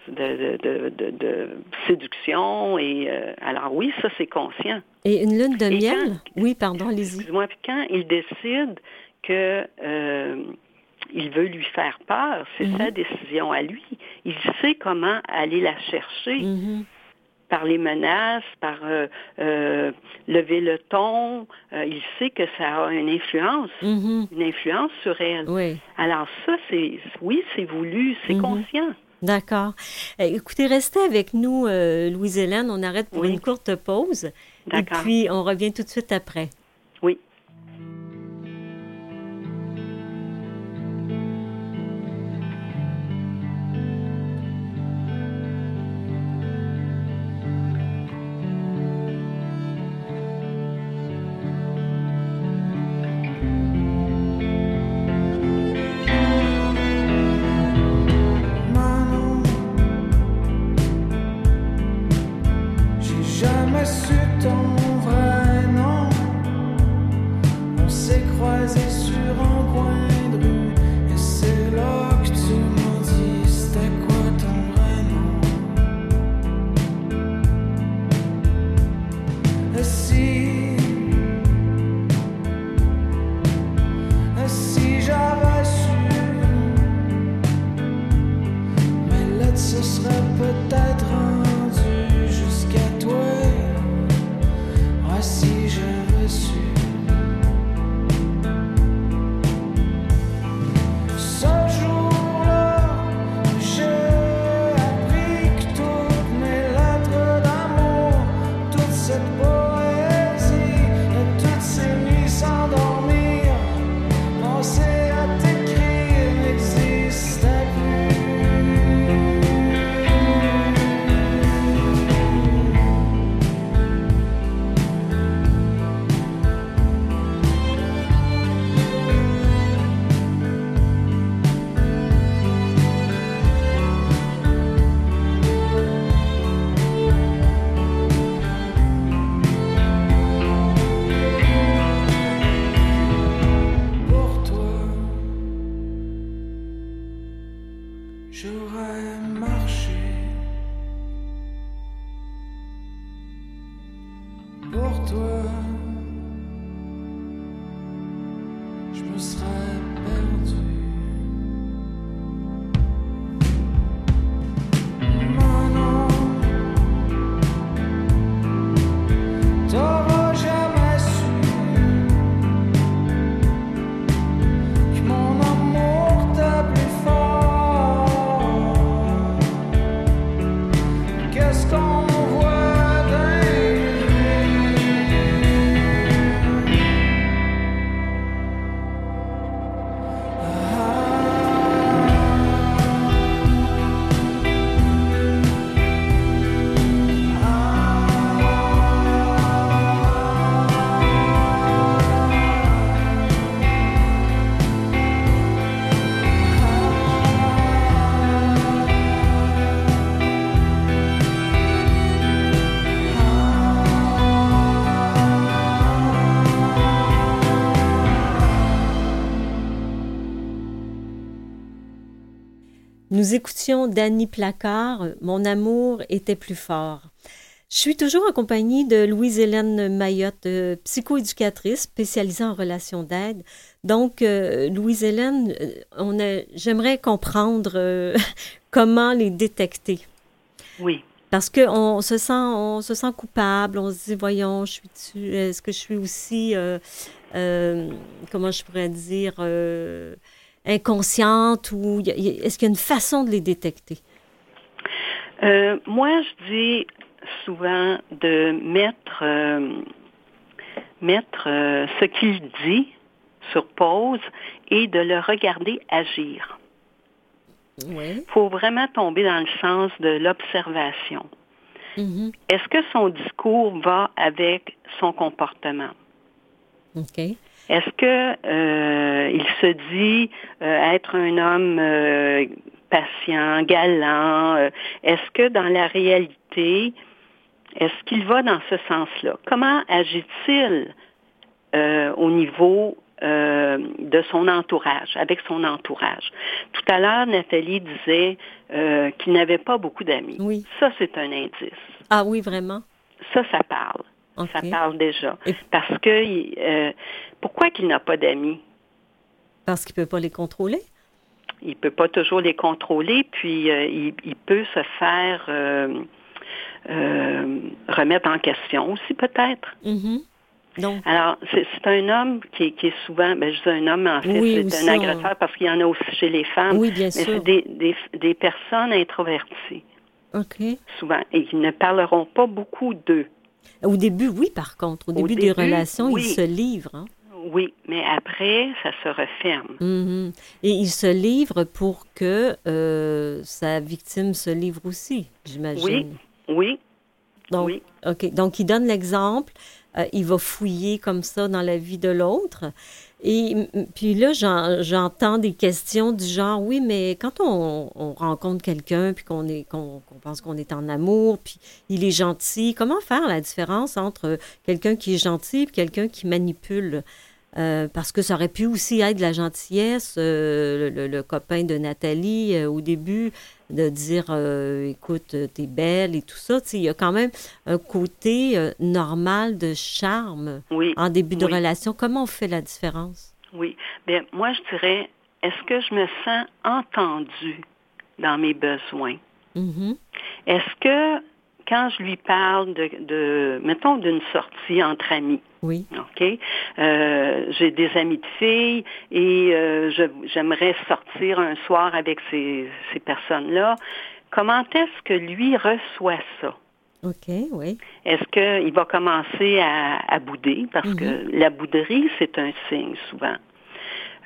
de, de, de, de- de séduction. Et euh, alors oui, ça c'est conscient. Et une lune de Et miel? quand- Oui, pardon, allez-y. Excuse-moi, puis quand il décide que euh, il veut lui faire peur, c'est Mhm. sa décision à lui. Il sait comment aller la chercher Mhm. par les menaces, par euh, euh, lever le ton. Euh, il sait que ça a une influence, Mhm. une influence sur elle. Oui. Alors ça, c'est oui, c'est voulu, c'est conscient. D'accord. Euh, Écoutez, restez avec nous, Louise-Hélène. On arrête pour Oui. une courte pause. Et D'accord. puis, on revient tout de suite après. Nous écoutions Danny Placard, Mon amour était plus fort. Je suis toujours en compagnie de Louise-Hélène Mayotte, euh, psychoéducatrice spécialisée en relations d'aide. Donc, euh, Louise-Hélène, euh, on j'aimerais comprendre euh, comment les détecter. Oui. Parce qu'on se sent, on se sent coupable, on se dit, voyons, je suis est-ce que je suis aussi, comment je pourrais dire, euh, inconsciente ou est-ce qu'il y a une façon de les détecter? Euh, moi, je dis souvent de mettre, euh, mettre euh, ce qu'il dit sur pause et de le regarder agir. Oui. Il faut vraiment tomber dans le sens de l'observation. Mhm. Est-ce que son discours va avec son comportement? OK. Est-ce que euh, il se dit euh, être un homme euh, patient, galant. Est-ce que dans la réalité, est-ce qu'il va dans ce sens-là? Comment agit-il au niveau de son entourage, avec son entourage? Tout à l'heure, Nathalie disait qu'il n'avait pas beaucoup d'amis. Oui. Ça, c'est un indice. Ah oui, vraiment? Ça, ça parle. Ça parle déjà. Et- Parce que euh, pourquoi qu'il n'a pas d'amis? Parce qu'il ne peut pas les contrôler? Il peut pas toujours les contrôler, puis euh, il, il peut se faire euh, remettre en question aussi peut-être. Mhm. Donc, Alors, c'est un homme qui, est- qui est souvent, ben, je dis un homme, en fait, Oui, c'est un agresseur parce qu'il y en a aussi chez les femmes. oui, bien mais c'est des, des, des personnes introverties, OK. souvent, et qui ne parleront pas beaucoup d'eux. Au début, oui, par contre. Au, Au début, des relations, oui. ils se livrent. hein. Oui, mais après, ça se referme. Mhm. Et il se livre pour que euh, sa victime se livre aussi, j'imagine. Oui, Donc, oui. OK. Donc, il donne l'exemple. euh, il va fouiller comme ça dans la vie de l'autre. Et puis là, j'en- j'entends des questions du genre, oui, mais quand on, on rencontre quelqu'un, puis qu'on est, qu'on pense qu'on est en amour, puis il est gentil, comment faire la différence entre quelqu'un qui est gentil et quelqu'un qui manipule? Euh, parce que ça aurait pu aussi être la gentillesse, euh, le copain de Nathalie euh, au début, de dire euh, écoute, euh, t'es belle et tout ça. Il y a quand même un côté euh, normal de charme Oui, en début de Oui. relation. Comment on fait la différence? oui. Bien, moi, je dirais, est-ce que je me sens entendue dans mes besoins? Mhm. Est-ce que quand je lui parle de, de mettons, d'une sortie entre amis, Oui. OK? Euh, j'ai des amis de filles et euh, je- j'aimerais sortir un soir avec ces, ces personnes-là. Comment est-ce que lui reçoit ça? OK, oui. Est-ce qu'il va commencer à, à bouder? Parce Mhm. que la bouderie, c'est un signe souvent.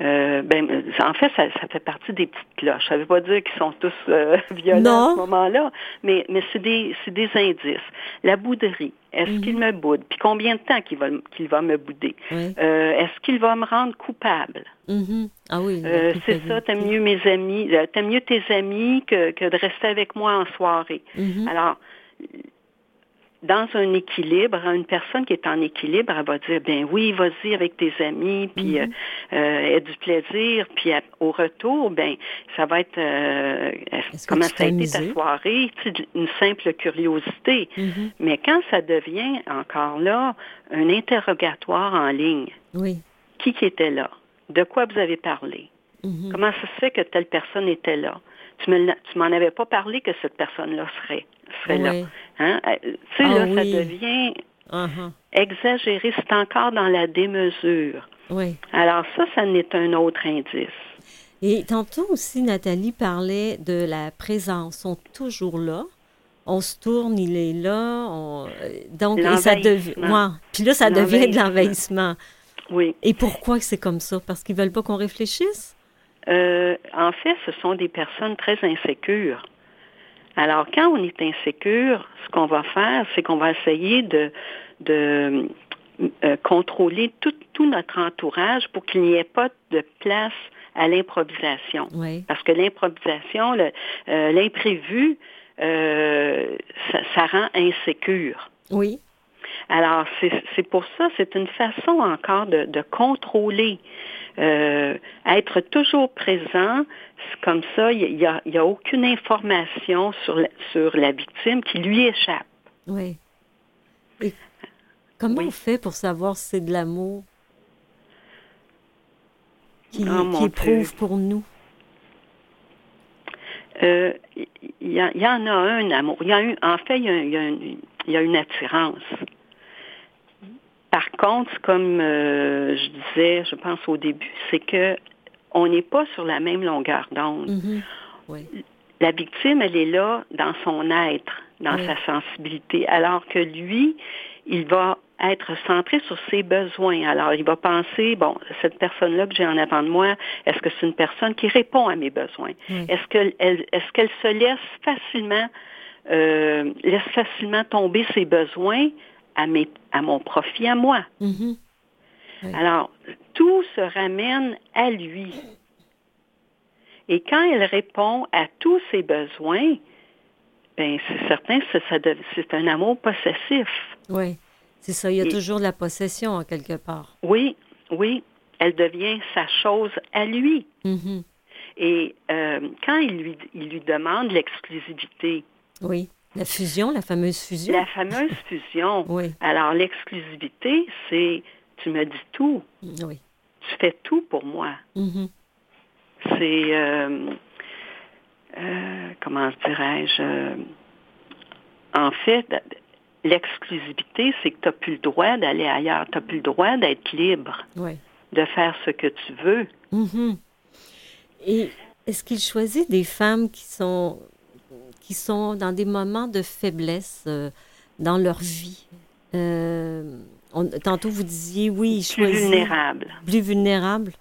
Euh, ben, en fait, ça, ça fait partie des petites cloches. Ça ne veut pas dire qu'ils sont tous euh, violents Non. à ce moment-là, mais, mais c'est des, c'est des indices. La bouderie, est-ce Mhm. qu'il me boude? Puis combien de temps qu'il va, qu'il va me bouder? oui. Euh, est-ce qu'il va me rendre coupable? Mhm. Ah oui. Euh, c'est ça, t'aimes mieux mes amis, euh, t'aimes mieux tes amis que, que de rester avec moi en soirée. Mhm. Alors, dans un équilibre, une personne qui est en équilibre, elle va dire, ben oui, vas-y avec tes amis, puis Mhm. euh, euh, aie du plaisir, puis à- au retour, ben ça va être euh, comment ça a été ta soirée, une simple curiosité. Mhm. Mais quand ça devient encore là un interrogatoire en ligne, Oui. qui qui était là, de quoi vous avez parlé, Mhm. Comment ça se fait que telle personne était là? Tu me tu m'en avais pas parlé que cette personne-là serait, serait là. Hein? Euh, Tu sais, Ah là, ça devient Uh-huh. exagéré. C'est encore dans la démesure. Oui. Alors ça, ça n'est un autre indice. Et tantôt aussi, Nathalie parlait de la présence. Ils sont toujours là. On se tourne, il est là. on- euh, Donc, et ça devient. Ouais. Puis là, ça devient de L'envahissement. Oui. Et pourquoi c'est comme ça? Parce qu'ils veulent pas qu'on réfléchisse? Euh, en fait, ce sont des personnes très insécures. Alors, quand on est insécure, ce qu'on va faire, c'est qu'on va essayer de, de euh, contrôler tout, tout notre entourage pour qu'il n'y ait pas de place à l'improvisation. Oui. Parce que l'improvisation, euh, l'imprévu, euh, ça, ça rend insécure. Oui. Alors, c'est pour ça, c'est une façon encore de, de contrôler, euh, être toujours présent. Comme ça, il n'y a, y a aucune information sur la, sur la victime qui lui échappe. Oui. Et comment Oui. on fait pour savoir si c'est de l'amour qui, Oh, qui Dieu. pour nous? Euh, Il y, a- il y en a un amour. Y a en fait, y y il y a une attirance. Par contre, comme euh, je disais, je pense au début, c'est que on n'est pas sur la même longueur d'onde. Mhm. Oui. La victime, elle est là dans son être, dans Oui. sa sensibilité, alors que lui, il va être centré sur ses besoins. Alors, il va penser, bon, cette personne-là que j'ai en avant de moi, est-ce que c'est une personne qui répond à mes besoins? Oui. Est-ce qu'elle elle- est-ce qu'elle se laisse facilement euh, laisse facilement tomber ses besoins à mes à mon profit à moi? Mhm. Oui. Alors, tout se ramène à lui. Et quand elle répond à tous ses besoins, ben c'est certain c'est un amour possessif. Oui, c'est ça. Il y a Et- toujours de la possession en quelque part. Oui, oui, elle devient sa chose à lui. Mhm. Et euh, quand il lui, il lui demande l'exclusivité, Oui. La fusion, la fameuse fusion? la fameuse fusion, Oui, alors l'exclusivité, c'est tu me dis tout, oui. tu fais tout pour moi. Mhm. C'est, euh, euh, comment dirais-je, euh, en fait, l'exclusivité, c'est que tu n'as plus le droit d'aller ailleurs, tu n'as plus le droit d'être libre, Oui. de faire ce que tu veux. Mhm. Et est-ce qu'il choisit des femmes qui sont, qui sont dans des moments de faiblesse euh, dans leur vie? Euh, on- tantôt, vous disiez, oui, il Plus choisit vulnérable. plus vulnérable.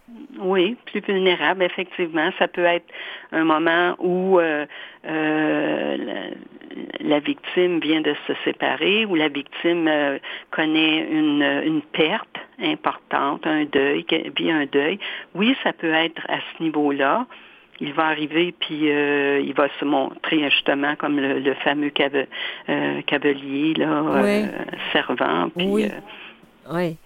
Oui, plus vulnérable, effectivement. Ça peut être un moment où euh, euh, la, la victime vient de se séparer, où la victime euh, connaît une, une perte importante, un deuil, vit un deuil. Oui, ça peut être à ce niveau-là. Il va arriver, puis euh, il va se montrer justement comme le, le fameux cave- euh, cavalier, là, Oui. euh, servant. Puis, Oui. euh, Oui.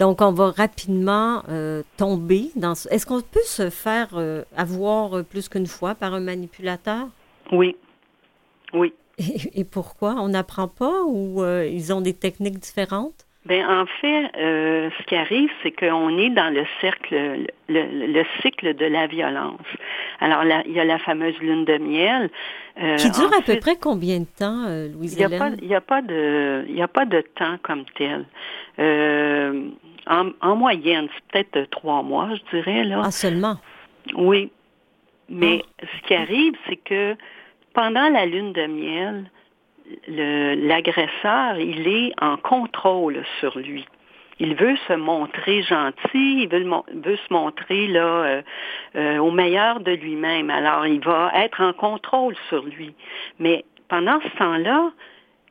Donc, on va rapidement euh, tomber dans... ce- Est-ce qu'on peut se faire avoir plus qu'une fois par un manipulateur? oui, oui. Et, et pourquoi? On n'apprend pas ou ils ont des techniques différentes? Ben en fait, euh, ce qui arrive, c'est qu'on est dans le cercle, le, le- le cycle de la violence. Alors, là, il y a la fameuse lune de miel. euh, Qui dure à peu près combien de temps, euh, Il n'y a, pas- a de, il y a pas de temps comme tel. Euh, en, en moyenne, c'est peut-être trois mois, je dirais là. Ah, seulement? Oui. Mais Ah. ce qui arrive, c'est que pendant la lune de miel, l'agresseur, il est en contrôle sur lui. Il veut se montrer gentil, il veut, le veut se montrer là euh, euh, au meilleur de lui-même. Alors, il va être en contrôle sur lui. Mais pendant ce temps-là,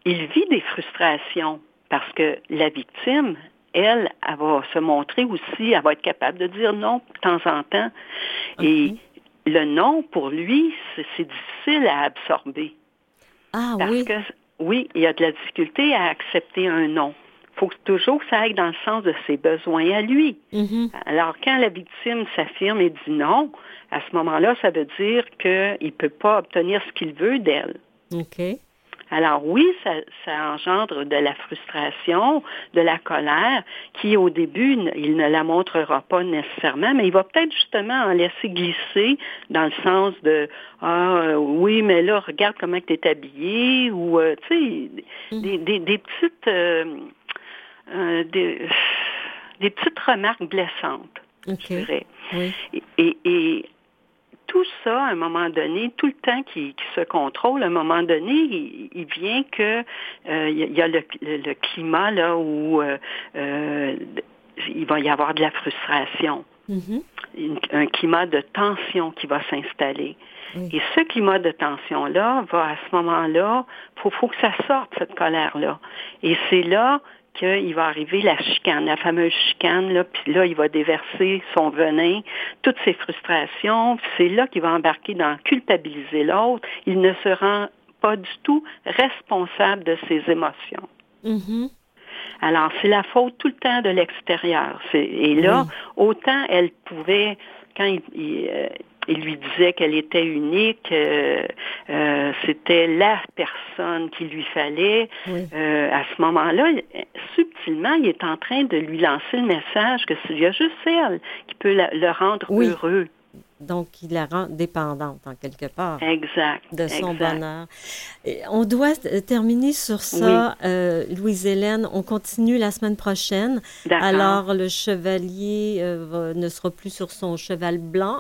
il vit des frustrations parce que la victime, elle, elle va se montrer aussi, elle va être capable de dire non de temps en temps. Et le non, pour lui, c'est difficile à absorber. Ah Parce oui, que, oui, il y a de la difficulté à accepter un non. Il faut toujours que ça aille dans le sens de ses besoins à lui. Mhm. Alors, quand la victime s'affirme et dit non, à ce moment-là, ça veut dire qu'il ne peut pas obtenir ce qu'il veut d'elle. OK. Alors oui, ça, ça engendre de la frustration, de la colère, qui au début, il ne la montrera pas nécessairement, mais il va peut-être justement en laisser glisser dans le sens de Ah euh, oui, mais là, regarde comment tu es habillé, ou euh, tu sais, des, des, des petites euh, euh, des, des petites remarques blessantes, je dirais. Oui. Et, et- et tout ça, à un moment donné, tout le temps qui, qui se contrôle, à un moment donné, il, il vient que euh, il y a- il y a le, le- le climat là où euh, euh, il va y avoir de la frustration, Mhm. une- un climat de tension qui va s'installer. Oui. Et ce climat de tension-là va à ce moment-là, faut, faut que ça sorte, cette colère-là. Et c'est là qu'il va arriver la chicane, la fameuse chicane, là, puis là, il va déverser son venin, toutes ses frustrations, c'est là qu'il va embarquer dans culpabiliser l'autre. Il ne se rend pas du tout responsable de ses émotions. Mhm. Alors, c'est la faute tout le temps de l'extérieur. Et là, autant elle pouvait, quand il, il, euh, il lui disait qu'elle était unique, euh, euh, c'était la personne qu'il lui fallait, Oui. euh, à ce moment-là, subtilement, il est en train de lui lancer le message que s'il y a juste elle qui peut la- le rendre Oui. heureux. Donc, il la rend dépendante, en quelque part. Exact. de son exact. bonheur. Et on doit terminer sur ça, euh, Louise-Hélène. On continue la semaine prochaine. D'accord. Alors, le chevalier euh, va- ne sera plus sur son cheval blanc.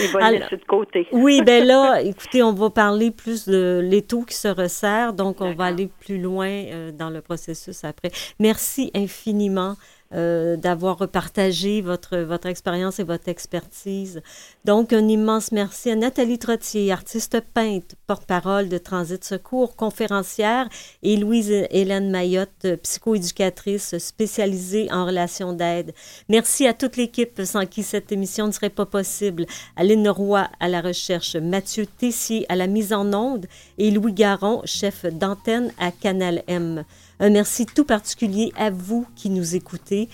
il va alors- de côté. oui, ben là, écoutez, on va parler plus de l'étau qui se resserre, donc on va aller plus loin euh, dans le processus après. Merci infiniment, euh, d'avoir repartagé votre, votre expérience et votre expertise. Donc, un immense merci à Nathalie Trottier, artiste peinte, porte-parole de Transit Secours, conférencière, et Louise-Hélène Mayotte, psychoéducatrice spécialisée en relations d'aide. Merci à toute l'équipe sans qui cette émission ne serait pas possible. Aline Roy à la recherche, Mathieu Tessier à la mise en onde et Louis Garon, chef d'antenne à Canal M. Un merci tout particulier à vous qui nous écoutez.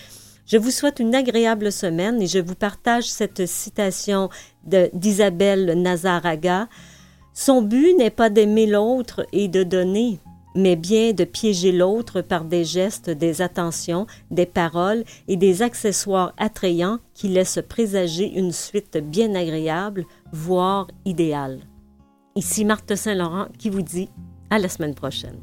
Je vous souhaite une agréable semaine et je vous partage cette citation d'Isabelle Nazaraga. Son but n'est pas d'aimer l'autre et de donner, mais bien de piéger l'autre par des gestes, des attentions, des paroles et des accessoires attrayants qui laissent présager une suite bien agréable, voire idéale. Ici Marthe Saint-Laurent qui vous dit à la semaine prochaine.